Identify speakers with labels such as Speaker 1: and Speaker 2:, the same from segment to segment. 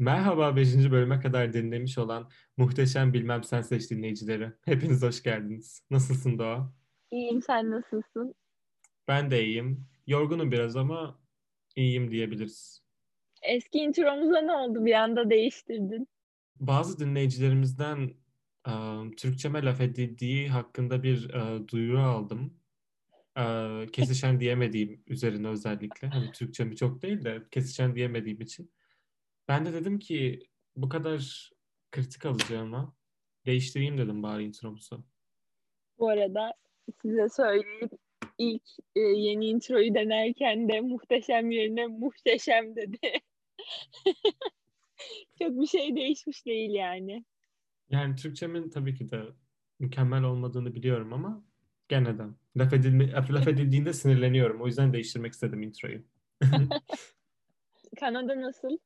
Speaker 1: Merhaba 5. bölüme kadar dinlemiş olan muhteşem Bilmem Sen Seç dinleyicileri. Hepiniz hoş geldiniz. Nasılsın Doğa?
Speaker 2: İyiyim, sen nasılsın?
Speaker 1: Ben de iyiyim. Yorgunum biraz ama iyiyim diyebiliriz.
Speaker 2: Eski intromuza ne oldu? Bir anda değiştirdin.
Speaker 1: Bazı dinleyicilerimizden e, Türkçeme laf edildiği hakkında bir e, duyuru aldım. E, kesişen diyemediğim üzerine özellikle. Hani Türkçemi çok değil de kesişen diyemediğim için. Ben de dedim ki bu kadar kritik alacağıma değiştireyim dedim bari intromuzu.
Speaker 2: Bu arada size söyleyeyim ilk e, yeni introyu denerken de muhteşem yerine muhteşem dedi. Çok bir şey değişmiş değil yani.
Speaker 1: Yani Türkçemin tabii ki de mükemmel olmadığını biliyorum ama gene de laf, edilme, laf edildiğinde sinirleniyorum. O yüzden değiştirmek istedim introyu.
Speaker 2: Kanada nasıl?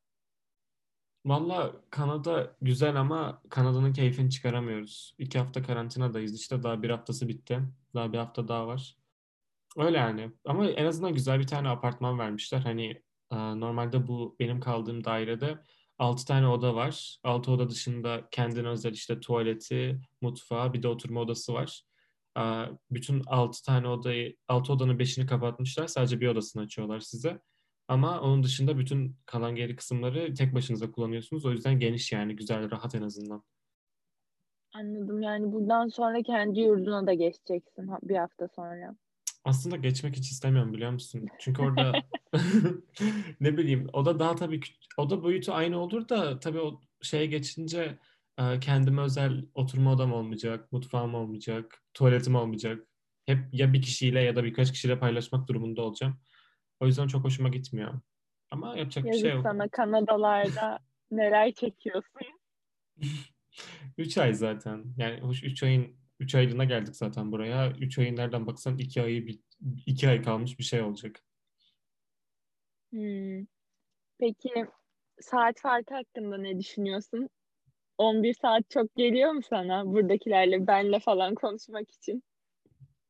Speaker 1: Valla Kanada güzel ama Kanada'nın keyfini çıkaramıyoruz. İki hafta karantinadayız işte daha bir haftası bitti. Daha bir hafta daha var. Öyle yani. Ama en azından güzel bir tane apartman vermişler. Hani e, normalde bu benim kaldığım dairede 6 tane oda var. 6 oda dışında kendine özel işte tuvaleti, mutfağı, bir de oturma odası var. E, bütün 6 tane odayı, 6 odanın 5'ini kapatmışlar. Sadece bir odasını açıyorlar size. Ama onun dışında bütün kalan geri kısımları tek başınıza kullanıyorsunuz. O yüzden geniş yani güzel, rahat en azından.
Speaker 2: Anladım. Yani buradan sonra kendi yurduna da geçeceksin bir hafta sonra.
Speaker 1: Aslında geçmek hiç istemiyorum biliyor musun? Çünkü orada ne bileyim o da daha tabii o da boyutu aynı olur da tabii o şeye geçince e, kendime özel oturma odam olmayacak, mutfağım olmayacak, tuvaletim olmayacak. Hep ya bir kişiyle ya da birkaç kişiyle paylaşmak durumunda olacağım. O yüzden çok hoşuma gitmiyor. Ama yapacak
Speaker 2: Yazık
Speaker 1: bir şey yok.
Speaker 2: sana Kanadalarda neler çekiyorsun.
Speaker 1: Üç ay zaten. Yani hoş üç ayın üç aylığına geldik zaten buraya. Üç ayın nereden baksan iki ayı iki ay kalmış bir şey olacak.
Speaker 2: Hmm. Peki saat farkı hakkında ne düşünüyorsun? 11 saat çok geliyor mu sana buradakilerle benle falan konuşmak için?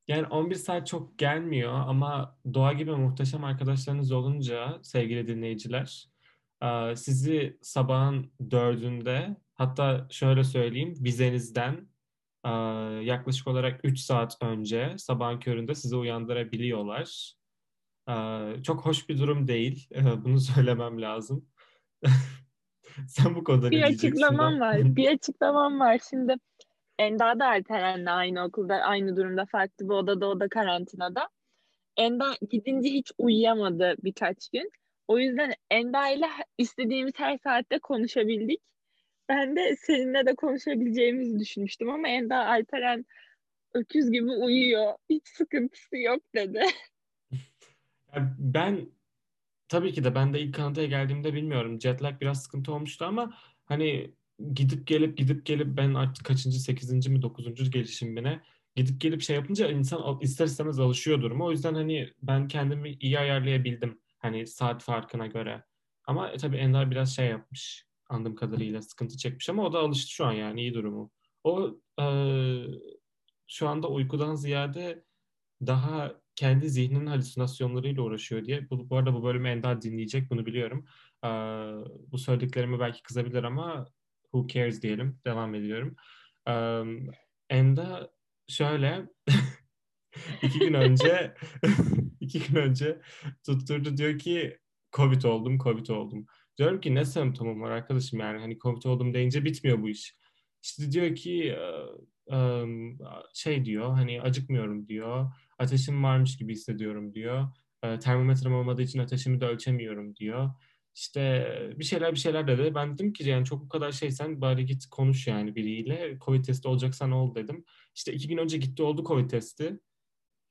Speaker 1: Yani 11 saat çok gelmiyor ama doğa gibi muhteşem arkadaşlarınız olunca sevgili dinleyiciler sizi sabahın dördünde hatta şöyle söyleyeyim vizenizden yaklaşık olarak 3 saat önce sabahın köründe sizi uyandırabiliyorlar. Çok hoş bir durum değil. Bunu söylemem lazım. Sen bu konuda
Speaker 2: bir
Speaker 1: ne diyeceksin?
Speaker 2: Bir açıklamam var. Bir açıklamam var. Şimdi Enda da Alperen'le aynı okulda, aynı durumda, farklı bir odada, o da karantinada. Enda gidince hiç uyuyamadı birkaç gün. O yüzden Enda ile istediğimiz her saatte konuşabildik. Ben de seninle de konuşabileceğimizi düşünmüştüm ama Enda Alperen öküz gibi uyuyor. Hiç sıkıntısı yok dedi.
Speaker 1: ben tabii ki de ben de ilk Kanada'ya geldiğimde bilmiyorum. Jetlag biraz sıkıntı olmuştu ama hani gidip gelip gidip gelip ben artık kaçıncı, sekizinci mi, dokuzuncu gelişimine gidip gelip şey yapınca insan ister istemez alışıyor duruma. O yüzden hani ben kendimi iyi ayarlayabildim. Hani saat farkına göre. Ama e, tabii Ender biraz şey yapmış. Anladığım kadarıyla sıkıntı çekmiş ama o da alıştı şu an yani iyi durumu. O e, şu anda uykudan ziyade daha kendi zihninin halüsinasyonlarıyla uğraşıyor diye. Bu, bu arada bu bölümü Ender dinleyecek bunu biliyorum. E, bu söylediklerime belki kızabilir ama who cares diyelim. Devam ediyorum. Um, Enda şöyle iki gün önce iki gün önce tutturdu diyor ki Covid oldum, Covid oldum. Diyorum ki ne semptomum var arkadaşım yani hani Covid oldum deyince bitmiyor bu iş. İşte diyor ki şey diyor hani acıkmıyorum diyor. Ateşim varmış gibi hissediyorum diyor. Termometrem olmadığı için ateşimi de ölçemiyorum diyor. İşte bir şeyler bir şeyler dedi. Ben dedim ki yani çok bu kadar şey sen bari git konuş yani biriyle. Covid testi olacaksan ol dedim. İşte iki gün önce gitti oldu Covid testi.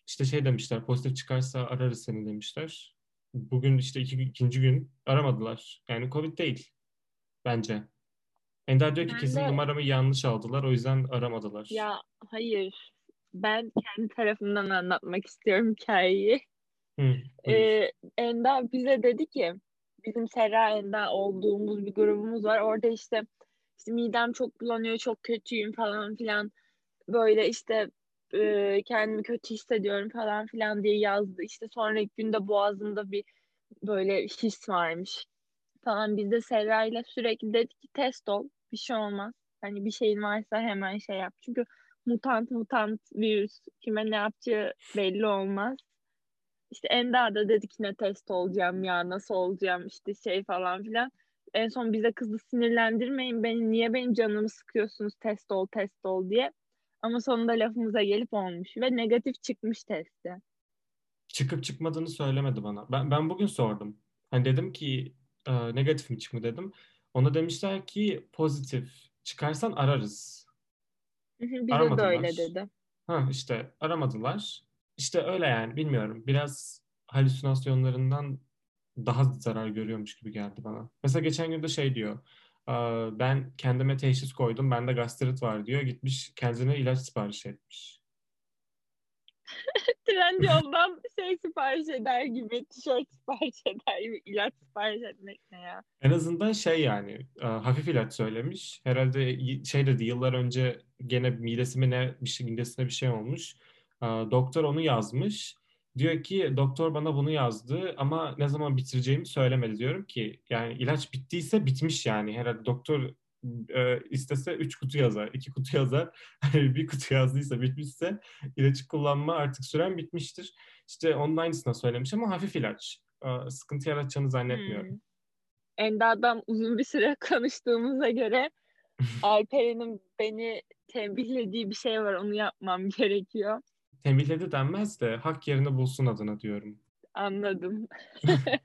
Speaker 1: İşte şey demişler pozitif çıkarsa ararız seni demişler. Bugün işte iki, ikinci gün aramadılar. Yani Covid değil bence. Ender diyor ki ben kesin de... numaramı yanlış aldılar o yüzden aramadılar.
Speaker 2: Ya hayır. Ben kendi tarafımdan anlatmak istiyorum hikayeyi. Hı, ee, Ender bize dedi ki bizim Serra olduğumuz bir grubumuz var. Orada işte, işte midem çok bulanıyor, çok kötüyüm falan filan. Böyle işte e, kendimi kötü hissediyorum falan filan diye yazdı. İşte sonraki günde boğazımda bir böyle his varmış falan biz de Serra ile sürekli dedik ki test ol bir şey olmaz. Hani bir şeyin varsa hemen şey yap. Çünkü mutant mutant virüs kime ne yapacağı belli olmaz. İşte Enda da dedik ne test olacağım ya nasıl olacağım işte şey falan filan. En son bize kızı sinirlendirmeyin beni niye benim canımı sıkıyorsunuz test ol test ol diye. Ama sonunda lafımıza gelip olmuş ve negatif çıkmış testi.
Speaker 1: Çıkıp çıkmadığını söylemedi bana. Ben, ben bugün sordum. Hani dedim ki e, negatif mi çıkma dedim. Ona demişler ki pozitif. Çıkarsan ararız.
Speaker 2: Bize
Speaker 1: Aramadılar.
Speaker 2: de öyle dedi.
Speaker 1: Ha işte aramadılar. İşte öyle yani bilmiyorum. Biraz halüsinasyonlarından daha zarar görüyormuş gibi geldi bana. Mesela geçen gün de şey diyor. "Aa, Ben kendime teşhis koydum. Bende gastrit var diyor. Gitmiş kendine ilaç sipariş etmiş.
Speaker 2: Trendyol'dan şey sipariş eder gibi, tişört sipariş eder gibi, ilaç sipariş etmek ne ya?
Speaker 1: En azından şey yani hafif ilaç söylemiş. Herhalde şey dedi yıllar önce gene midesine ne bir şey midesine bir şey olmuş. E, Doktor onu yazmış. Diyor ki doktor bana bunu yazdı ama ne zaman bitireceğimi söylemedi. Diyorum ki yani ilaç bittiyse bitmiş yani. Herhalde doktor e, istese 3 kutu yazar, 2 kutu yazar. Hani bir kutu yazdıysa bitmişse ilacı kullanma artık süren bitmiştir. İşte onun aynısına söylemiş ama hafif ilaç. E, Sıkıntı yaratacağını zannetmiyorum.
Speaker 2: Hmm. Enda'dan uzun bir süre konuştuğumuza göre Alperen'in beni tembihlediği bir şey var onu yapmam gerekiyor.
Speaker 1: Tembihledi denmez de hak yerini bulsun adına diyorum.
Speaker 2: Anladım.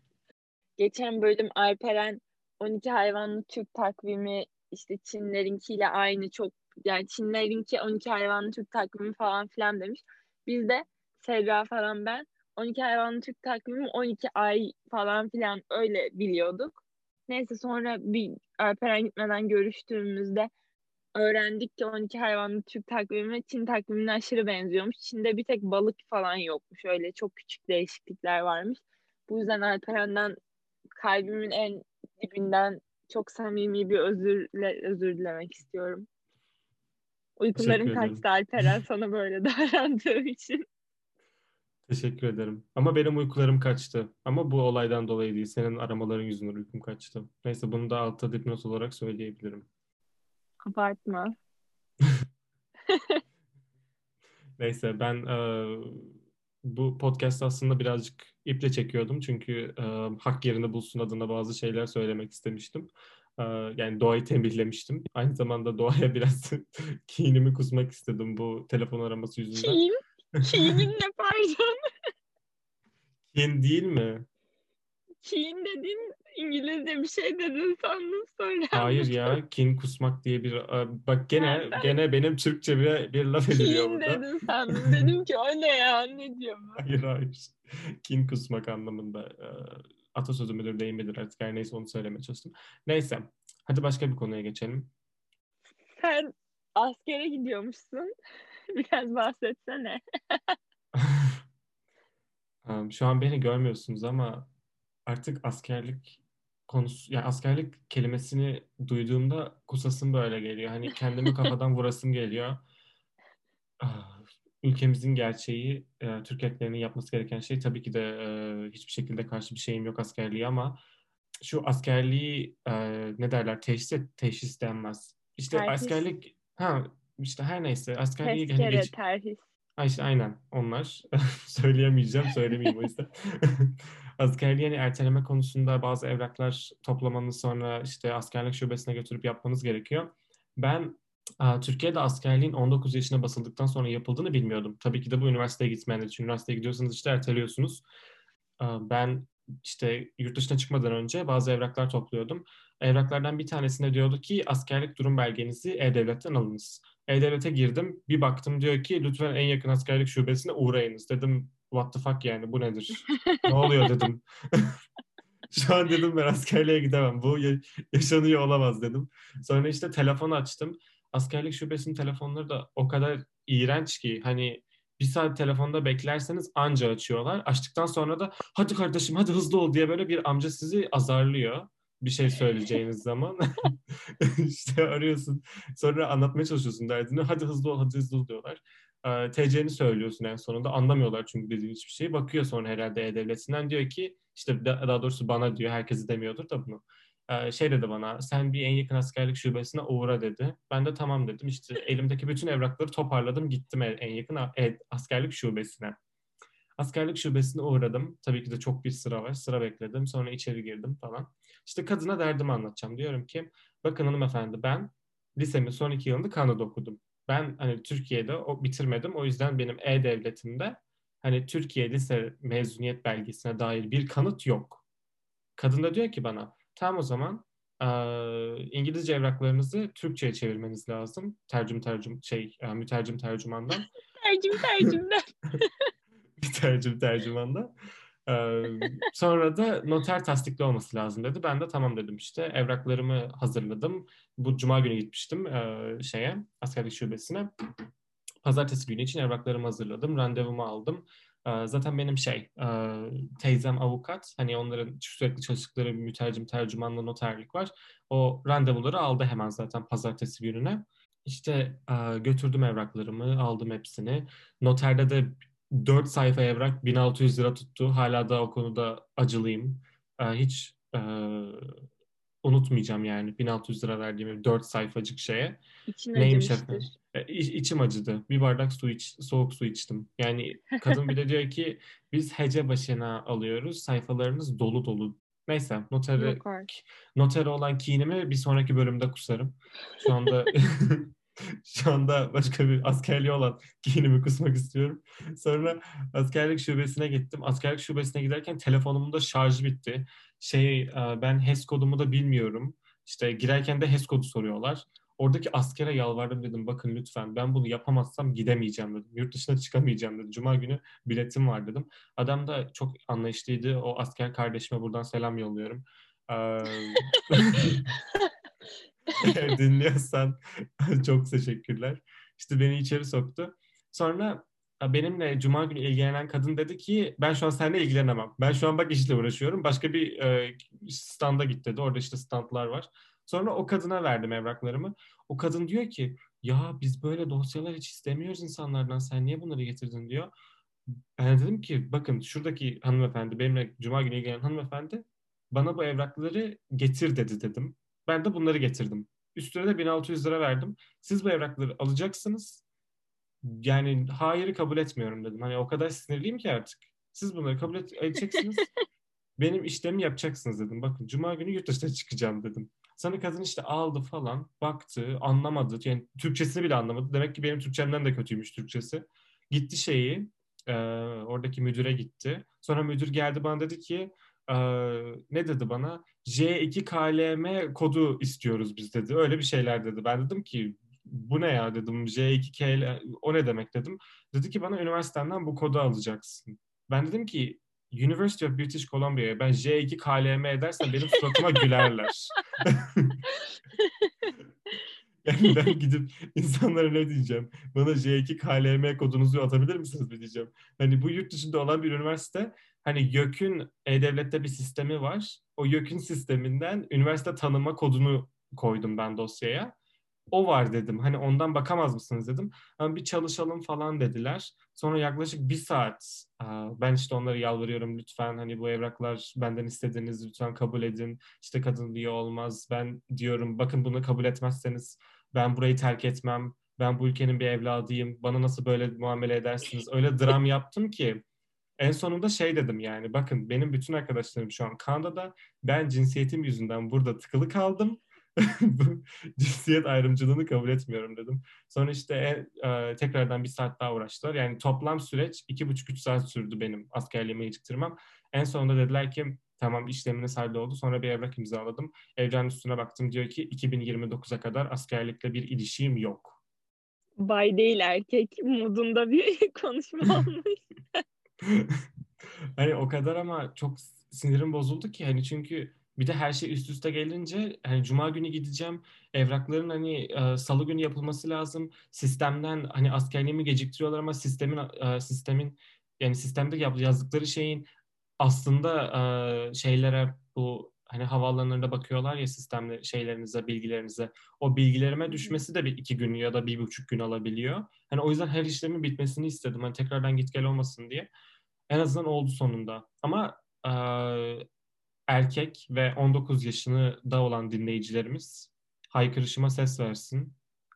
Speaker 2: Geçen bölüm Alperen 12 hayvanlı Türk takvimi işte Çinlerinkiyle aynı çok yani Çinlerinki 12 hayvanlı Türk takvimi falan filan demiş. Biz de Serra falan ben 12 hayvanlı Türk takvimi 12 ay falan filan öyle biliyorduk. Neyse sonra bir Alperen gitmeden görüştüğümüzde öğrendik ki 12 hayvanlı Türk takvimi Çin takvimine aşırı benziyormuş. Çin'de bir tek balık falan yokmuş. Öyle çok küçük değişiklikler varmış. Bu yüzden Alperen'den kalbimin en dibinden çok samimi bir özürle, özür dilemek istiyorum.
Speaker 1: Ederim.
Speaker 2: kaçtı Alperen sana böyle davrandığım için.
Speaker 1: Teşekkür ederim. Ama benim uykularım kaçtı. Ama bu olaydan dolayı değil. Senin aramaların yüzünden uykum kaçtı. Neyse bunu da altta dipnot olarak söyleyebilirim.
Speaker 2: Abartma.
Speaker 1: Neyse ben e, bu podcast aslında birazcık iple çekiyordum. Çünkü e, hak yerini bulsun adına bazı şeyler söylemek istemiştim. E, yani doğayı tembihlemiştim. Aynı zamanda doğaya biraz kinimi kusmak istedim bu telefon araması yüzünden.
Speaker 2: Kin? Kinin ne pardon?
Speaker 1: Kin değil mi?
Speaker 2: Kin dedin İngilizce bir şey dedin sandım sonra.
Speaker 1: Hayır ya kin kusmak diye bir bak gene
Speaker 2: Ha, ben-
Speaker 1: gene benim Türkçe bir, bir laf ediliyor
Speaker 2: Kin
Speaker 1: burada.
Speaker 2: dedin sandım. Dedim ki o ne ya ne diyor bu?
Speaker 1: Hayır hayır. Kin kusmak anlamında e, atasözü müdür değil midir artık her neyse onu söylemeye çalıştım. Neyse hadi başka bir konuya geçelim.
Speaker 2: Sen askere gidiyormuşsun. Biraz bahsetsene.
Speaker 1: Şu an beni görmüyorsunuz ama artık askerlik konusu, yani askerlik kelimesini duyduğumda kusasım böyle geliyor. Hani kendimi kafadan vurasım geliyor. Ah, Ülkemizin gerçeği, e, Türk erkeklerinin yapması gereken şey tabii ki de e, hiçbir şekilde karşı bir şeyim yok askerliğe ama şu askerliği e, ne derler teşhis, teşhis denmez. İşte
Speaker 2: Terhis.
Speaker 1: askerlik ha işte her neyse askerliği hani
Speaker 2: Tezkere,
Speaker 1: geç,
Speaker 2: terhis.
Speaker 1: Ha işte aynen onlar. Söyleyemeyeceğim, söylemeyeyim o yüzden. Askerliği hani erteleme konusunda bazı evraklar toplamanız sonra işte askerlik şubesine götürüp yapmanız gerekiyor. Ben Türkiye'de askerliğin 19 yaşına basıldıktan sonra yapıldığını bilmiyordum. Tabii ki de bu üniversiteye gitmeyenler için. Üniversiteye gidiyorsanız işte erteliyorsunuz. Ben işte yurt dışına çıkmadan önce bazı evraklar topluyordum. Evraklardan bir tanesinde diyordu ki askerlik durum belgenizi E-Devlet'ten alınız. E-Devlet'e girdim. Bir baktım diyor ki lütfen en yakın askerlik şubesine uğrayınız. Dedim what the fuck yani bu nedir? ne oluyor dedim. Şu an dedim ben askerliğe gidemem. Bu ya- yaşanıyor olamaz dedim. Sonra işte telefon açtım. Askerlik şubesinin telefonları da o kadar iğrenç ki hani bir saat telefonda beklerseniz anca açıyorlar. Açtıktan sonra da hadi kardeşim hadi hızlı ol diye böyle bir amca sizi azarlıyor. Bir şey söyleyeceğiniz zaman. işte arıyorsun. Sonra anlatmaya çalışıyorsun derdini. Hadi hızlı ol, hadi hızlı ol diyorlar. Ee, TC'ni söylüyorsun en sonunda. Anlamıyorlar çünkü dediğin hiçbir şeyi. Bakıyor sonra herhalde E-Devleti'nden diyor ki işte da- daha doğrusu bana diyor. Herkesi demiyordur da bunu. Ee, şey dedi bana sen bir en yakın askerlik şubesine uğra dedi. Ben de tamam dedim. İşte elimdeki bütün evrakları toparladım gittim en yakın askerlik şubesine. Askerlik şubesine uğradım. Tabii ki de çok bir sıra var. Sıra bekledim. Sonra içeri girdim falan. İşte kadına derdimi anlatacağım. Diyorum ki bakın hanımefendi ben lisemin son iki yılını Kanada okudum. Ben hani Türkiye'de o bitirmedim. O yüzden benim E-Devletim'de hani Türkiye lise mezuniyet belgesine dair bir kanıt yok. Kadın da diyor ki bana tamam o zaman e, İngilizce evraklarınızı Türkçe'ye çevirmeniz lazım. Tercüm tercüm şey e, mütercim tercümandan.
Speaker 2: tercüm tercümden.
Speaker 1: mütercim tercümanda. Ee, sonra da noter tasdikli olması lazım dedi. Ben de tamam dedim işte. Evraklarımı hazırladım. Bu cuma günü gitmiştim e, şeye, askerlik şubesine. Pazartesi günü için evraklarımı hazırladım. Randevumu aldım. E, zaten benim şey, e, teyzem avukat. Hani onların sürekli çalıştıkları mütercim, tercümanla noterlik var. O randevuları aldı hemen zaten pazartesi gününe. İşte e, götürdüm evraklarımı, aldım hepsini. Noterde de 4 sayfa evrak 1600 lira tuttu. Hala da o konuda acılıyım. Ee, hiç e, unutmayacağım yani 1600 lira verdiğim 4 sayfacık şeye.
Speaker 2: İçin Neymiş
Speaker 1: efendim? İçim acıdı. Bir bardak su iç, soğuk su içtim. Yani kadın bir de diyor ki biz hece başına alıyoruz. Sayfalarınız dolu dolu. Neyse notere, notere olan kinimi bir sonraki bölümde kusarım. Şu anda Şu anda başka bir askerliği olan giyinimi kusmak istiyorum. Sonra askerlik şubesine gittim. Askerlik şubesine giderken telefonumun da şarjı bitti. Şey e, ben HES kodumu da bilmiyorum. İşte girerken de HES kodu soruyorlar. Oradaki askere yalvardım dedim bakın lütfen ben bunu yapamazsam gidemeyeceğim dedim. Yurt dışına çıkamayacağım dedim. Cuma günü biletim var dedim. Adam da çok anlayışlıydı. O asker kardeşime buradan selam yolluyorum. dinliyorsan çok teşekkürler. İşte beni içeri soktu. Sonra benimle cuma günü ilgilenen kadın dedi ki ben şu an seninle ilgilenemem. Ben şu an bak işle uğraşıyorum. Başka bir e, standa git dedi. Orada işte standlar var. Sonra o kadına verdim evraklarımı. O kadın diyor ki ya biz böyle dosyalar hiç istemiyoruz insanlardan. Sen niye bunları getirdin diyor. Ben dedim ki bakın şuradaki hanımefendi benimle cuma günü ilgilenen hanımefendi bana bu evrakları getir dedi dedim. Ben de bunları getirdim. Üstüne de 1600 lira verdim. Siz bu evrakları alacaksınız. Yani hayırı kabul etmiyorum dedim. Hani o kadar sinirliyim ki artık. Siz bunları kabul edeceksiniz. benim işlemi yapacaksınız dedim. Bakın cuma günü yurt dışına çıkacağım dedim. Sana kadın işte aldı falan, baktı, anlamadı. Yani Türkçesini bile anlamadı. Demek ki benim Türkçemden de kötüymüş Türkçesi. Gitti şeyi, e, oradaki müdüre gitti. Sonra müdür geldi bana dedi ki ne dedi bana? J2 KLM kodu istiyoruz biz dedi. Öyle bir şeyler dedi. Ben dedim ki bu ne ya dedim. J2 KLM o ne demek dedim. Dedi ki bana üniversiteden bu kodu alacaksın. Ben dedim ki University of British Columbia'ya ben J2 KLM edersem benim suratıma gülerler. yani ben gidip insanlara ne diyeceğim? Bana J2 KLM kodunuzu atabilir misiniz mi diyeceğim. Hani bu yurt dışında olan bir üniversite hani YÖK'ün E-Devlet'te bir sistemi var. O YÖK'ün sisteminden üniversite tanıma kodunu koydum ben dosyaya. O var dedim. Hani ondan bakamaz mısınız dedim. Hani bir çalışalım falan dediler. Sonra yaklaşık bir saat ben işte onları yalvarıyorum lütfen hani bu evraklar benden istediğiniz lütfen kabul edin. İşte kadın diye olmaz. Ben diyorum bakın bunu kabul etmezseniz ben burayı terk etmem. Ben bu ülkenin bir evladıyım. Bana nasıl böyle muamele edersiniz? Öyle dram yaptım ki en sonunda şey dedim yani bakın benim bütün arkadaşlarım şu an Kanada'da ben cinsiyetim yüzünden burada tıkılı kaldım. Cinsiyet ayrımcılığını kabul etmiyorum dedim. Sonra işte e, tekrardan bir saat daha uğraştılar. Yani toplam süreç iki buçuk üç saat sürdü benim askerliğime geciktirmem. En sonunda dediler ki tamam işleminiz halloldu. Sonra bir evrak imzaladım. Evren üstüne baktım diyor ki 2029'a kadar askerlikle bir ilişiğim yok.
Speaker 2: Bay değil erkek modunda bir konuşma olmuş.
Speaker 1: hani o kadar ama çok sinirim bozuldu ki hani çünkü bir de her şey üst üste gelince hani cuma günü gideceğim. Evrakların hani e, salı günü yapılması lazım. Sistemden hani askerliğimi geciktiriyorlar ama sistemin e, sistemin yani sistemde yazdıkları şeyin aslında e, şeylere bu hani havaalanlarında bakıyorlar ya sistemle şeylerinize, bilgilerinize. O bilgilerime düşmesi de bir iki gün ya da bir buçuk gün alabiliyor. Hani o yüzden her işlemin bitmesini istedim. Hani tekrardan git gel olmasın diye. En azından oldu sonunda. Ama e, erkek ve 19 yaşını da olan dinleyicilerimiz haykırışıma ses versin.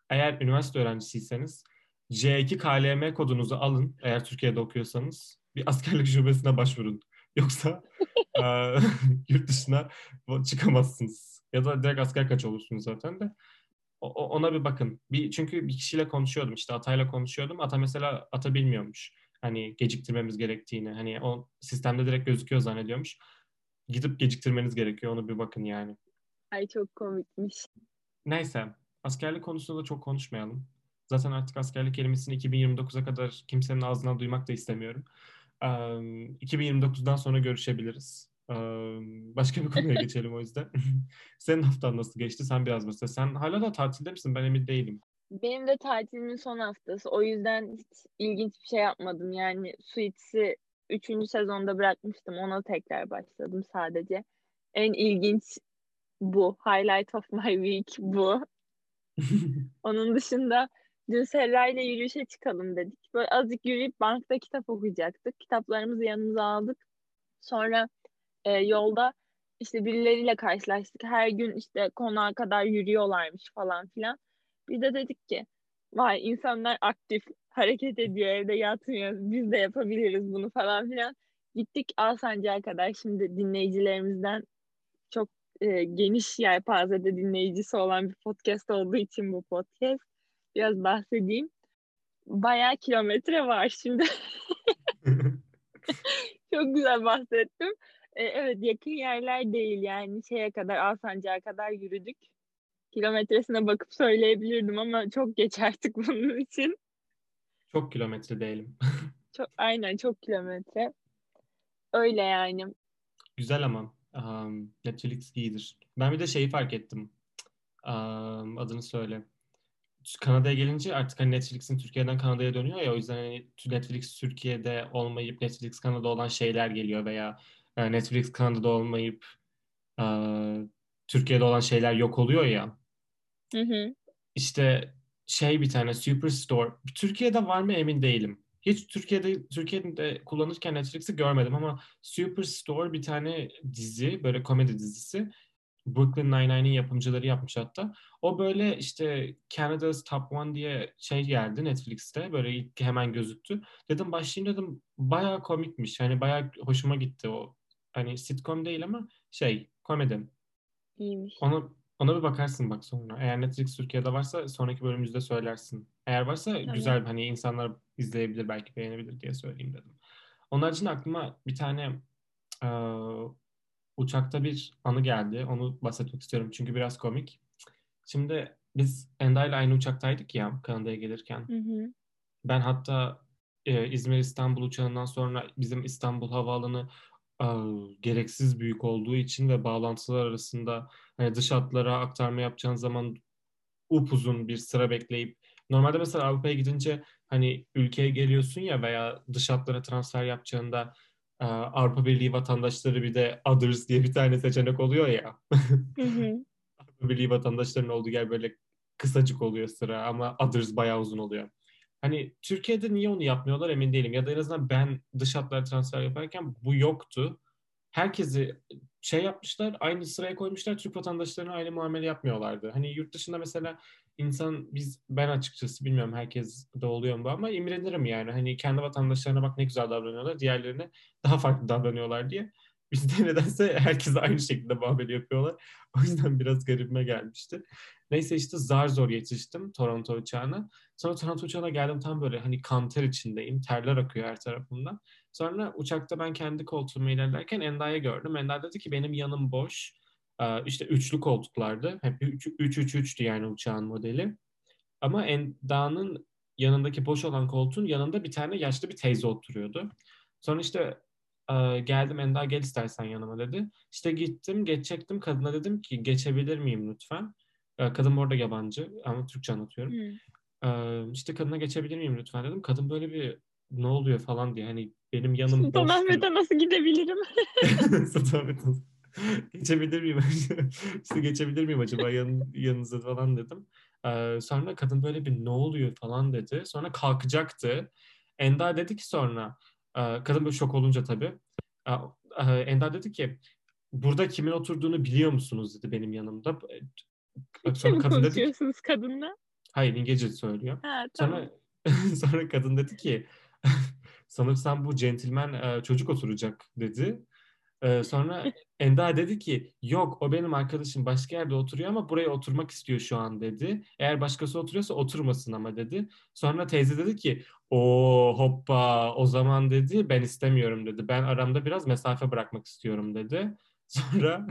Speaker 1: Eğer üniversite öğrencisiyseniz C2 KLM kodunuzu alın eğer Türkiye'de okuyorsanız. Bir askerlik şubesine başvurun. Yoksa e, yurt dışına çıkamazsınız. Ya da direkt asker kaç olursunuz zaten de. O, ona bir bakın. Bir, çünkü bir kişiyle konuşuyordum işte Atay'la konuşuyordum. Ata mesela Ata bilmiyormuş. Hani geciktirmemiz gerektiğini. Hani o sistemde direkt gözüküyor zannediyormuş. Gidip geciktirmeniz gerekiyor. Onu bir bakın yani.
Speaker 2: Ay çok komikmiş.
Speaker 1: Neyse. Askerlik konusunda da çok konuşmayalım. Zaten artık askerlik kelimesini 2029'a kadar kimsenin ağzından duymak da istemiyorum. 2029'dan sonra görüşebiliriz. Başka bir konuya geçelim o yüzden. Senin haftan nasıl geçti? Sen biraz mesela. Sen hala da tatilde misin? Ben emin değilim.
Speaker 2: Benim de tatilimin son haftası. O yüzden hiç ilginç bir şey yapmadım. Yani Suits'i 3. sezonda bırakmıştım. Ona tekrar başladım sadece. En ilginç bu. Highlight of my week bu. Onun dışında dün Serra ile yürüyüşe çıkalım dedik. Böyle azıcık yürüyüp bankta kitap okuyacaktık. Kitaplarımızı yanımıza aldık. Sonra e, yolda işte birileriyle karşılaştık. Her gün işte konağa kadar yürüyorlarmış falan filan. Biz de dedik ki vay insanlar aktif hareket ediyor evde yatmıyor. Biz de yapabiliriz bunu falan filan. Gittik Alsancak'a kadar. Şimdi dinleyicilerimizden çok e, geniş yelpazede dinleyicisi olan bir podcast olduğu için bu podcast. Biraz bahsedeyim. Bayağı kilometre var şimdi. çok güzel bahsettim. E, evet yakın yerler değil yani şeye kadar Alsancak'a kadar yürüdük. Kilometresine bakıp söyleyebilirdim ama çok geç artık bunun için.
Speaker 1: Çok kilometre değilim.
Speaker 2: çok, aynen çok kilometre. Öyle yani.
Speaker 1: Güzel ama um, Netflix iyidir. Ben bir de şeyi fark ettim. Um, adını söyle. Kanada'ya gelince artık hani Netflix'in Türkiye'den Kanada'ya dönüyor ya o yüzden hani Netflix Türkiye'de olmayıp Netflix Kanada olan şeyler geliyor veya e, Netflix Kanada'da olmayıp e, Türkiye'de olan şeyler yok oluyor ya.
Speaker 2: Hı hı.
Speaker 1: İşte şey bir tane Superstore. Türkiye'de var mı emin değilim. Hiç Türkiye'de Türkiye'de kullanırken Netflix'i görmedim ama Superstore bir tane dizi, böyle komedi dizisi. Brooklyn Nine-Nine'in yapımcıları yapmış hatta. O böyle işte Canada's Top One diye şey geldi Netflix'te. Böyle ilk hemen gözüktü. Dedim başlayayım dedim bayağı komikmiş. Hani bayağı hoşuma gitti o hani sitcom değil ama şey komedi.
Speaker 2: İyiymiş.
Speaker 1: Ona, ona bir bakarsın bak sonra. Eğer Netflix Türkiye'de varsa sonraki bölümümüzde söylersin. Eğer varsa tamam. güzel hani insanlar izleyebilir belki beğenebilir diye söyleyeyim dedim. Onun haricinde aklıma bir tane e, uçakta bir anı geldi. Onu bahsetmek istiyorum çünkü biraz komik. Şimdi biz Enda ile aynı uçaktaydık ya Kanada'ya gelirken.
Speaker 2: Hı hı.
Speaker 1: Ben hatta e, İzmir İstanbul uçağından sonra bizim İstanbul Havaalanı gereksiz büyük olduğu için ve bağlantılar arasında hani dış hatlara aktarma yapacağın zaman upuzun bir sıra bekleyip normalde mesela Avrupa'ya gidince hani ülkeye geliyorsun ya veya dış hatlara transfer yapacağında Avrupa Birliği vatandaşları bir de others diye bir tane seçenek oluyor ya. Avrupa Birliği vatandaşlarının olduğu yer böyle kısacık oluyor sıra ama others bayağı uzun oluyor. Hani Türkiye'de niye onu yapmıyorlar emin değilim. Ya da en azından ben dış hatlara transfer yaparken bu yoktu. Herkesi şey yapmışlar, aynı sıraya koymuşlar. Türk vatandaşlarına aynı muamele yapmıyorlardı. Hani yurt dışında mesela insan biz ben açıkçası bilmiyorum herkes de oluyor mu ama imrenirim yani. Hani kendi vatandaşlarına bak ne güzel davranıyorlar. Diğerlerine daha farklı davranıyorlar diye. Bizde nedense herkese aynı şekilde muamele yapıyorlar. O yüzden biraz garibime gelmişti. Neyse işte zar zor yetiştim Toronto uçağına. Sonra Toronto uçağına geldim tam böyle hani kanter içindeyim. Terler akıyor her tarafımdan. Sonra uçakta ben kendi koltuğuma ilerlerken Enda'yı gördüm. Enda dedi ki benim yanım boş. Ee, işte üçlü koltuklardı. Hep 3-3-3'tü yani uçağın modeli. Ama Enda'nın yanındaki boş olan koltuğun yanında bir tane yaşlı bir teyze oturuyordu. Sonra işte e, geldim Enda gel istersen yanıma dedi. İşte gittim geçecektim kadına dedim ki geçebilir miyim lütfen? E, kadın orada yabancı ama Türkçe anlatıyorum. Hmm. İşte kadına geçebilir miyim lütfen dedim. Kadın böyle bir ne oluyor falan diye hani benim yanım
Speaker 2: Sultan Ahmet'e nasıl gidebilirim?
Speaker 1: Sultan Ahmet'e geçebilir miyim? işte geçebilir miyim acaba yan, yanınıza falan dedim. Ee, sonra kadın böyle bir ne oluyor falan dedi. Sonra kalkacaktı. Enda dedi ki sonra kadın böyle şok olunca tabii. Enda dedi ki burada kimin oturduğunu biliyor musunuz dedi benim yanımda.
Speaker 2: Türkçe mi konuşuyorsunuz ki, kadınla?
Speaker 1: Hayır İngilizce söylüyor.
Speaker 2: Ha, tamam.
Speaker 1: Sonra, sonra kadın dedi ki sanırsam bu centilmen çocuk oturacak dedi. Sonra Enda dedi ki yok o benim arkadaşım başka yerde oturuyor ama buraya oturmak istiyor şu an dedi. Eğer başkası oturuyorsa oturmasın ama dedi. Sonra teyze dedi ki o hoppa o zaman dedi ben istemiyorum dedi. Ben aramda biraz mesafe bırakmak istiyorum dedi. Sonra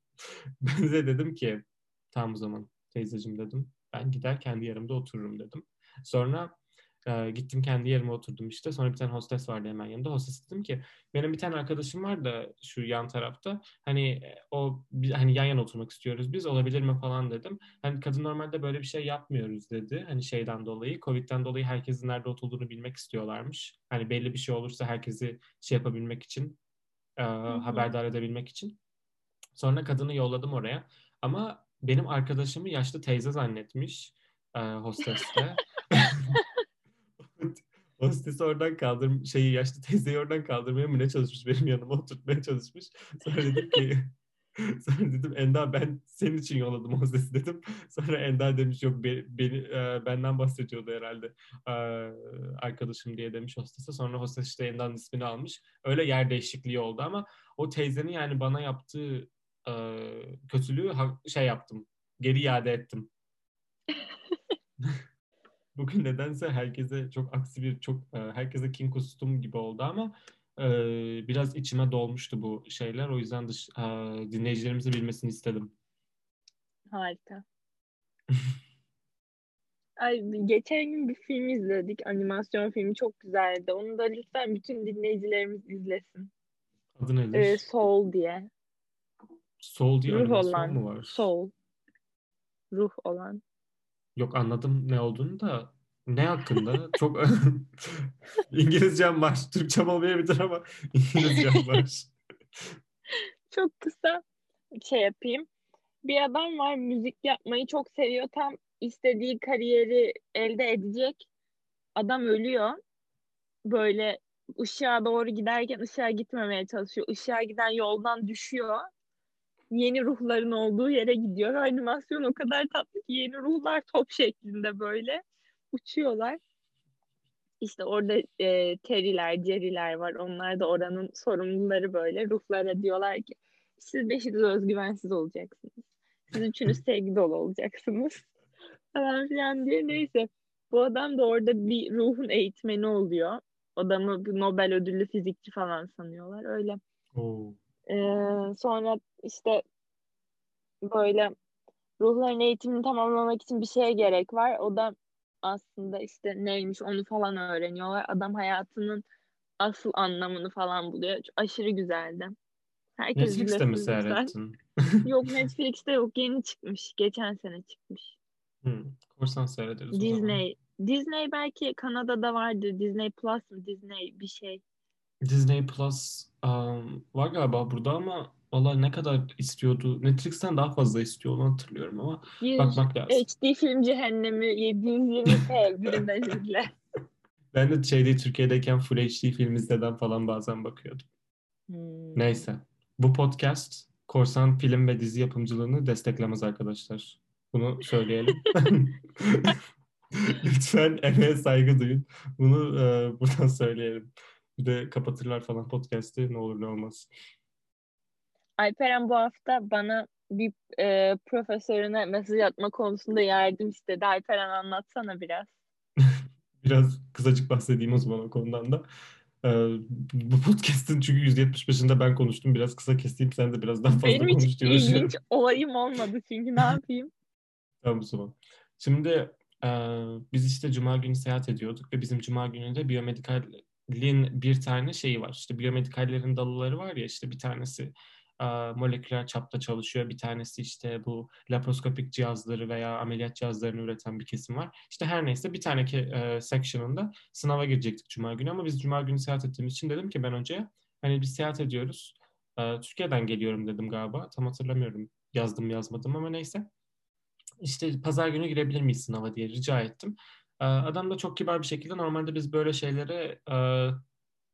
Speaker 1: ben de dedim ki tamam o zaman teyzeciğim dedim. Ben gider kendi yerimde otururum dedim. Sonra e, gittim kendi yerime oturdum işte. Sonra bir tane hostes vardı hemen yanımda. Hostes dedim ki benim bir tane arkadaşım var da şu yan tarafta. Hani o hani yan yana oturmak istiyoruz biz olabilir mi falan dedim. Hani kadın normalde böyle bir şey yapmıyoruz dedi. Hani şeyden dolayı Covid'den dolayı herkesin nerede oturduğunu bilmek istiyorlarmış. Hani belli bir şey olursa herkesi şey yapabilmek için e, haberdar edebilmek için. Sonra kadını yolladım oraya. Ama benim arkadaşımı yaşlı teyze zannetmiş e, hosteste. Hostesi oradan kaldır, şeyi yaşlı teyzeyi oradan kaldırmaya mı ne çalışmış benim yanıma oturtmaya çalışmış. Sonra dedim ki Sonra dedim Enda ben senin için yolladım hostesi dedim. Sonra Enda demiş yok be, beni e, benden bahsediyordu herhalde e, arkadaşım diye demiş hostese. Sonra hostes işte Enda'nın ismini almış. Öyle yer değişikliği oldu ama o teyzenin yani bana yaptığı e, kötülüğü şey yaptım. Geri iade ettim. Bugün nedense herkese çok aksi bir çok e, herkese king kustum gibi oldu ama e, biraz içime dolmuştu bu şeyler. O yüzden dış, e, dinleyicilerimizi bilmesini istedim.
Speaker 2: Harika. Ay, geçen gün bir film izledik. Animasyon filmi çok güzeldi. Onu da lütfen bütün dinleyicilerimiz izlesin.
Speaker 1: Adı nedir?
Speaker 2: Ee, Soul diye.
Speaker 1: Soul diye
Speaker 2: Ruh
Speaker 1: animasyon
Speaker 2: olan.
Speaker 1: mu var?
Speaker 2: Soul. Ruh olan.
Speaker 1: Yok anladım ne olduğunu da ne hakkında? Çok İngilizcem var. Türkçem olmayabilir ama İngilizcem var.
Speaker 2: Çok kısa şey yapayım. Bir adam var müzik yapmayı çok seviyor. Tam istediği kariyeri elde edecek. Adam ölüyor. Böyle ışığa doğru giderken ışığa gitmemeye çalışıyor. Işığa giden yoldan düşüyor yeni ruhların olduğu yere gidiyor. Animasyon o kadar tatlı ki yeni ruhlar top şeklinde böyle uçuyorlar. İşte orada e, Terry'ler, Jerry'ler var. Onlar da oranın sorumluları böyle. Ruhlara diyorlar ki siz beşiniz özgüvensiz olacaksınız. Siz üçünüz sevgi dolu olacaksınız. Falan filan diye. Neyse. Bu adam da orada bir ruhun eğitmeni oluyor. Adamı Nobel ödüllü fizikçi falan sanıyorlar. Öyle.
Speaker 1: Oo.
Speaker 2: Ee, sonra işte böyle ruhların eğitimini tamamlamak için bir şeye gerek var. O da aslında işte neymiş onu falan öğreniyorlar. Adam hayatının asıl anlamını falan buluyor. Aşırı güzeldi.
Speaker 1: Herkes Netflix'te mi seyrettin?
Speaker 2: yok Netflix'te yok. Yeni çıkmış. Geçen sene çıkmış.
Speaker 1: Hmm, korsan seyrederiz
Speaker 2: Disney. Disney belki Kanada'da vardır. Disney Plus mı? Disney bir şey.
Speaker 1: Disney Plus um, var galiba burada ama valla ne kadar istiyordu? Netflix'ten daha fazla istiyor onu hatırlıyorum ama
Speaker 2: Bir
Speaker 1: bakmak lazım.
Speaker 2: HD film cehennemi 720p birinden izle.
Speaker 1: Ben de şeyde Türkiye'deyken Full HD film izleden falan bazen bakıyordum.
Speaker 2: Hmm.
Speaker 1: Neyse. Bu podcast korsan film ve dizi yapımcılığını desteklemez arkadaşlar. Bunu söyleyelim. Lütfen emeğe saygı duyun. Bunu e, buradan söyleyelim. Bir de kapatırlar falan podcast'i ne olur ne olmaz.
Speaker 2: Alperen bu hafta bana bir e, profesörüne mesaj atma konusunda yardım istedi. Alperen anlatsana biraz.
Speaker 1: biraz kısacık bahsedeyim o zaman o konudan da. Ee, bu podcast'ın çünkü %75'inde ben konuştum. Biraz kısa keseyim sen de biraz daha fazla
Speaker 2: Benim
Speaker 1: konuş
Speaker 2: hiç ilginç olayım olmadı çünkü ne yapayım?
Speaker 1: tamam o zaman. Şimdi e, biz işte Cuma günü seyahat ediyorduk ve bizim Cuma gününde biyomedikalin bir tane şeyi var. İşte biyomedikallerin dalıları var ya işte bir tanesi moleküler çapta çalışıyor. Bir tanesi işte bu laparoskopik cihazları veya ameliyat cihazlarını üreten bir kesim var. İşte her neyse bir tane e, section'ında sınava girecektik Cuma günü ama biz Cuma günü seyahat ettiğimiz için dedim ki ben önce hani biz seyahat ediyoruz. E, Türkiye'den geliyorum dedim galiba. Tam hatırlamıyorum yazdım yazmadım ama neyse. İşte pazar günü girebilir miyiz sınava diye rica ettim. E, adam da çok kibar bir şekilde normalde biz böyle şeylere e,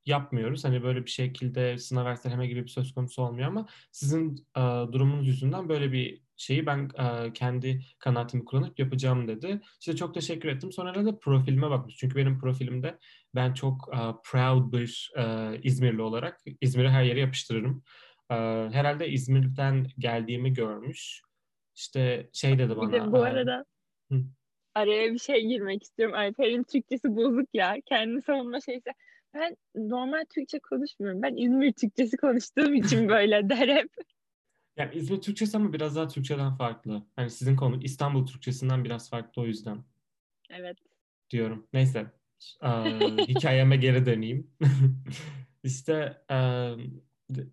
Speaker 1: yapmıyoruz. Hani böyle bir şekilde sınav erteleme gibi bir söz konusu olmuyor ama sizin e, durumunuz yüzünden böyle bir şeyi ben e, kendi kanaatimi kullanıp yapacağım dedi. İşte çok teşekkür ettim. Sonra da profilime bakmış. Çünkü benim profilimde ben çok e, proud bir e, İzmirli olarak İzmir'i her yere yapıştırırım. E, herhalde İzmir'den geldiğimi görmüş. İşte şey dedi bana.
Speaker 2: Bir de bu arada
Speaker 1: e,
Speaker 2: araya bir şey girmek istiyorum. Alper'in Türkçesi bozuk ya. Kendi savunma şeyse. Ben normal Türkçe konuşmuyorum. Ben İzmir Türkçesi konuştuğum için böyle der hep.
Speaker 1: Yani İzmir Türkçesi ama biraz daha Türkçeden farklı. Hani sizin konu İstanbul Türkçesinden biraz farklı o yüzden.
Speaker 2: Evet.
Speaker 1: Diyorum. Neyse. Ee, hikayeme geri döneyim. İşte e,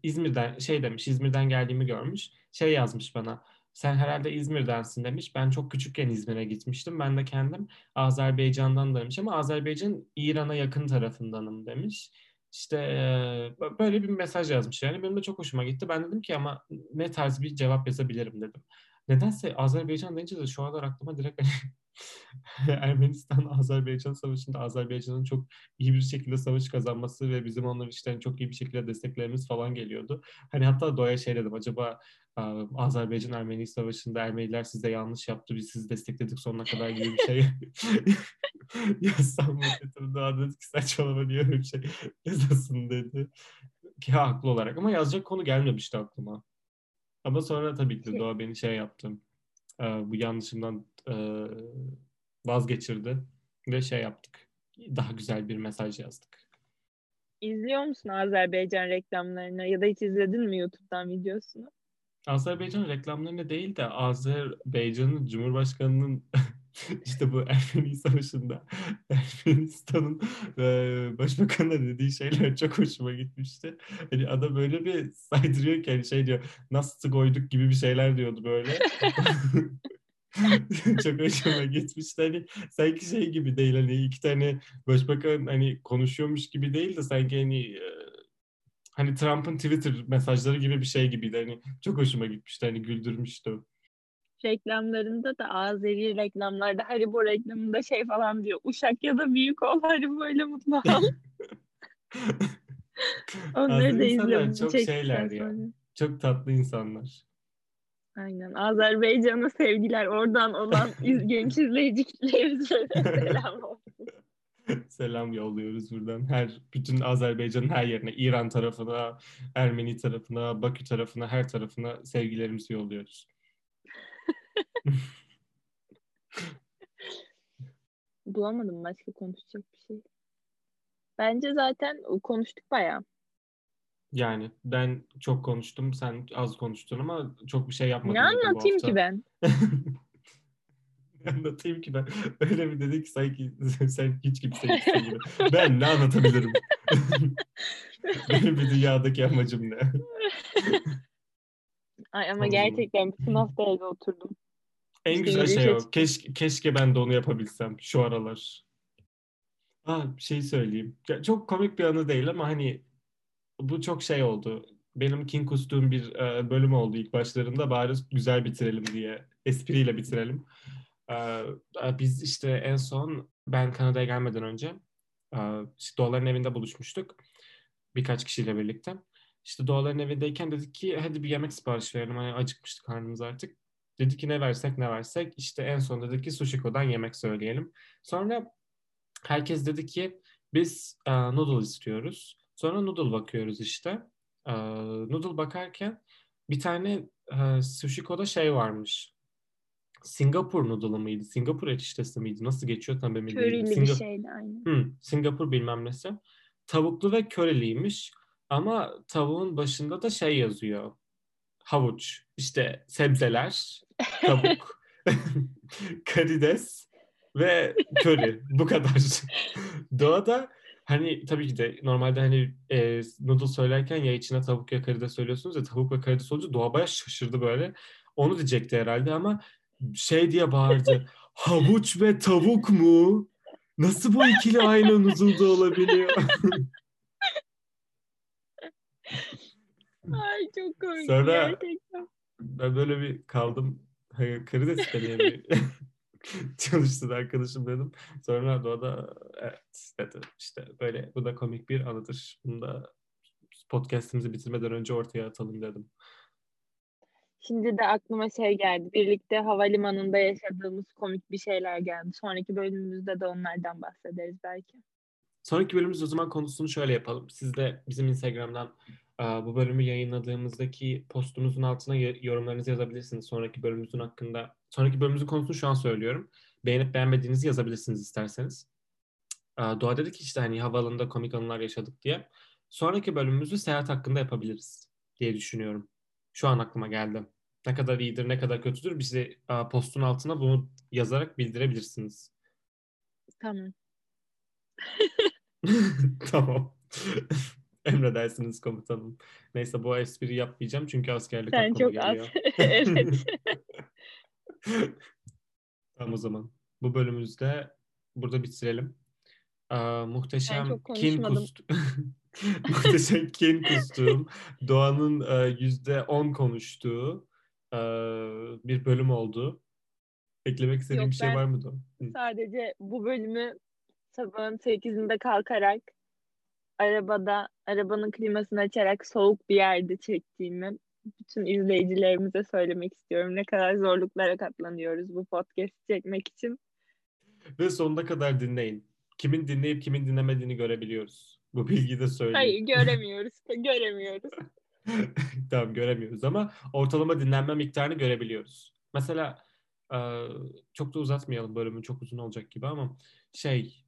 Speaker 1: İzmir'den şey demiş, İzmir'den geldiğimi görmüş. Şey yazmış bana. Sen herhalde İzmir'densin demiş. Ben çok küçükken İzmir'e gitmiştim. Ben de kendim Azerbaycan'dan demiş ama Azerbaycan İran'a yakın tarafındanım demiş. İşte böyle bir mesaj yazmış yani. Benim de çok hoşuma gitti. Ben dedim ki ama ne tarz bir cevap yazabilirim dedim. Nedense Azerbaycan deyince de şu aralar aklıma direkt Ermenistan-Azerbaycan savaşında Azerbaycan'ın çok iyi bir şekilde savaş kazanması ve bizim onları işte çok iyi bir şekilde desteklerimiz falan geliyordu. Hani hatta Doğa'ya şey dedim acaba Azerbaycan-Ermeni savaşında Ermeniler size yanlış yaptı biz sizi destekledik sonuna kadar gibi bir şey yazsam mı. Doğa dedi ki saçmalama öyle bir şey yazasın dedi. Ki haklı olarak ama yazacak konu gelmemişti aklıma. Ama sonra tabii ki Doğa beni şey yaptı. Bu yanlışımdan vazgeçirdi ve şey yaptık. Daha güzel bir mesaj yazdık.
Speaker 2: İzliyor musun Azerbaycan reklamlarını ya da hiç izledin mi YouTube'dan videosunu?
Speaker 1: Azerbaycan reklamlarını değil de Azerbaycan'ın Cumhurbaşkanı'nın işte bu Ermeni Savaşı'nda Ermenistan'ın e, başbakanına dediği şeyler çok hoşuma gitmişti. Hani adam böyle bir saydırıyor ki hani şey diyor nasıl koyduk gibi bir şeyler diyordu böyle. çok hoşuma gitmişti. Hani sanki şey gibi değil hani iki tane başbakan hani konuşuyormuş gibi değil de sanki hani hani Trump'ın Twitter mesajları gibi bir şey gibiydi. Hani çok hoşuma gitmişti. Hani güldürmüştü.
Speaker 2: Reklamlarında da Azeri reklamlarda Haribo reklamında şey falan diyor. Uşak ya da büyük ol Haribo böyle mutlu ol. Onları da izliyorum.
Speaker 1: Çok şeyler ya. Sonra. Çok tatlı insanlar.
Speaker 2: Aynen. Azerbaycan'a sevgiler. Oradan olan genç izleyici selam olsun.
Speaker 1: Selam yolluyoruz buradan. Her bütün Azerbaycan'ın her yerine, İran tarafına, Ermeni tarafına, Bakü tarafına, her tarafına sevgilerimizi yolluyoruz.
Speaker 2: Bulamadım başka konuşacak bir şey. Bence zaten konuştuk bayağı.
Speaker 1: Yani ben çok konuştum, sen az konuştun ama çok bir şey yapmadın.
Speaker 2: Ne anlatayım ki ben?
Speaker 1: anlatayım ki ben? Öyle bir dedi ki sanki sen hiç kimse gibi. Ben ne anlatabilirim? Benim bir dünyadaki amacım ne?
Speaker 2: Ay ama gerçekten bütün hafta evde oturdum.
Speaker 1: En güzel şey o. Keşke, keşke ben de onu yapabilsem şu aralar. Ha, bir şey söyleyeyim. Ya, çok komik bir anı değil ama hani bu çok şey oldu. Benim king kustuğum bir e, bölüm oldu ilk başlarında. Bari güzel bitirelim diye. Espriyle bitirelim. Ee, biz işte en son ben Kanada'ya gelmeden önce işte Doğaların evinde buluşmuştuk. Birkaç kişiyle birlikte. İşte Doğaların evindeyken dedik ki hadi bir yemek sipariş verelim. Hani acıkmıştık karnımız artık. Dedik ki ne versek ne versek. İşte en son dedik ki Sushiko'dan yemek söyleyelim. Sonra herkes dedi ki biz uh, noodle istiyoruz. Sonra noodle bakıyoruz işte. Uh, noodle bakarken bir tane uh, Sushiko'da şey varmış. Singapur noodle'ı mıydı? Singapur eriştesi miydi? Nasıl geçiyor tam emin değilim.
Speaker 2: Körili Singap- bir şeydi aynen.
Speaker 1: Hmm, Singapur bilmem nesi. Tavuklu ve köreliymiş. Ama tavuğun başında da şey yazıyor. Havuç, işte sebzeler, tavuk, karides ve köri. Bu kadar. Doğada hani tabii ki de normalde hani e, noodle söylerken ya içine tavuk ya karides söylüyorsunuz ya tavuk ve karides olunca doğa bayağı şaşırdı böyle. Onu diyecekti herhalde ama şey diye bağırdı. Havuç ve tavuk mu? Nasıl bu ikili aynı nuzulda olabiliyor?
Speaker 2: Ay çok komik Sonra gerçekten.
Speaker 1: Ben böyle bir kaldım. Karides deneyemi. çalıştın arkadaşım dedim. Sonra Doğa da evet dedi işte böyle bu da komik bir anıdır. Bunu da podcastimizi bitirmeden önce ortaya atalım dedim.
Speaker 2: Şimdi de aklıma şey geldi. Birlikte havalimanında yaşadığımız komik bir şeyler geldi. Sonraki bölümümüzde de onlardan bahsederiz belki.
Speaker 1: Sonraki bölümümüz o zaman konusunu şöyle yapalım. Siz de bizim Instagram'dan bu bölümü yayınladığımızdaki postumuzun altına yorumlarınızı yazabilirsiniz. Sonraki bölümümüzün hakkında. Sonraki bölümümüzün konusunu şu an söylüyorum. Beğenip beğenmediğinizi yazabilirsiniz isterseniz. Doğa dedi ki işte hani havaalanında komik anılar yaşadık diye. Sonraki bölümümüzü seyahat hakkında yapabiliriz diye düşünüyorum. Şu an aklıma geldi. Ne kadar iyidir, ne kadar kötüdür bize postun altına bunu yazarak bildirebilirsiniz.
Speaker 2: Tamam.
Speaker 1: tamam. Emredersiniz komutanım. Neyse bu espri yapmayacağım çünkü askerlik
Speaker 2: Sen çok
Speaker 1: geliyor.
Speaker 2: az. evet.
Speaker 1: tamam o zaman. Bu bölümümüzde burada bitirelim. Aa, muhteşem kin kustu muhteşem kin kustuğum Doğan'ın yüzde on konuştuğu e, bir bölüm oldu. Eklemek istediğin
Speaker 2: Yok,
Speaker 1: bir şey var mı Doğan?
Speaker 2: Sadece bu bölümü sabahın 8'inde kalkarak arabada arabanın klimasını açarak soğuk bir yerde çektiğimi bütün izleyicilerimize söylemek istiyorum. Ne kadar zorluklara katlanıyoruz bu podcast çekmek için.
Speaker 1: Ve sonuna kadar dinleyin. Kimin dinleyip kimin dinlemediğini görebiliyoruz. Bu bilgiyi de söyleyeyim.
Speaker 2: Hayır göremiyoruz. göremiyoruz.
Speaker 1: tamam göremiyoruz ama ortalama dinlenme miktarını görebiliyoruz. Mesela çok da uzatmayalım bölümün çok uzun olacak gibi ama şey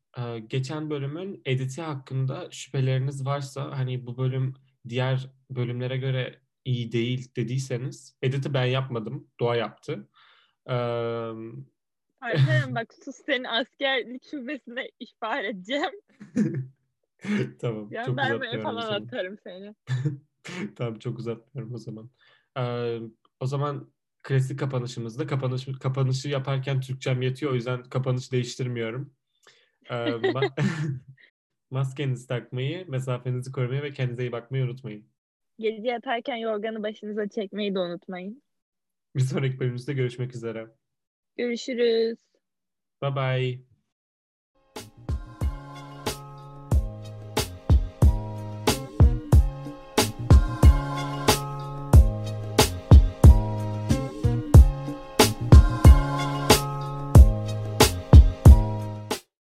Speaker 1: geçen bölümün editi hakkında şüpheleriniz varsa hani bu bölüm diğer bölümlere göre iyi değil dediyseniz editi ben yapmadım. Doğa yaptı.
Speaker 2: Alperen bak sus seni askerlik şubesine ihbar edeceğim.
Speaker 1: tamam.
Speaker 2: Ya
Speaker 1: çok
Speaker 2: ben falan atarım seni.
Speaker 1: tamam çok uzatmıyorum o zaman. Ee, o zaman klasik kapanışımızda kapanış kapanışı yaparken Türkçem yetiyor o yüzden kapanış değiştirmiyorum. Ee, maskenizi takmayı, mesafenizi korumayı ve kendinize iyi bakmayı unutmayın.
Speaker 2: Gece yatarken yorganı başınıza çekmeyi de unutmayın.
Speaker 1: Bir sonraki bölümümüzde görüşmek üzere.
Speaker 2: Görüşürüz.
Speaker 1: Bye bye.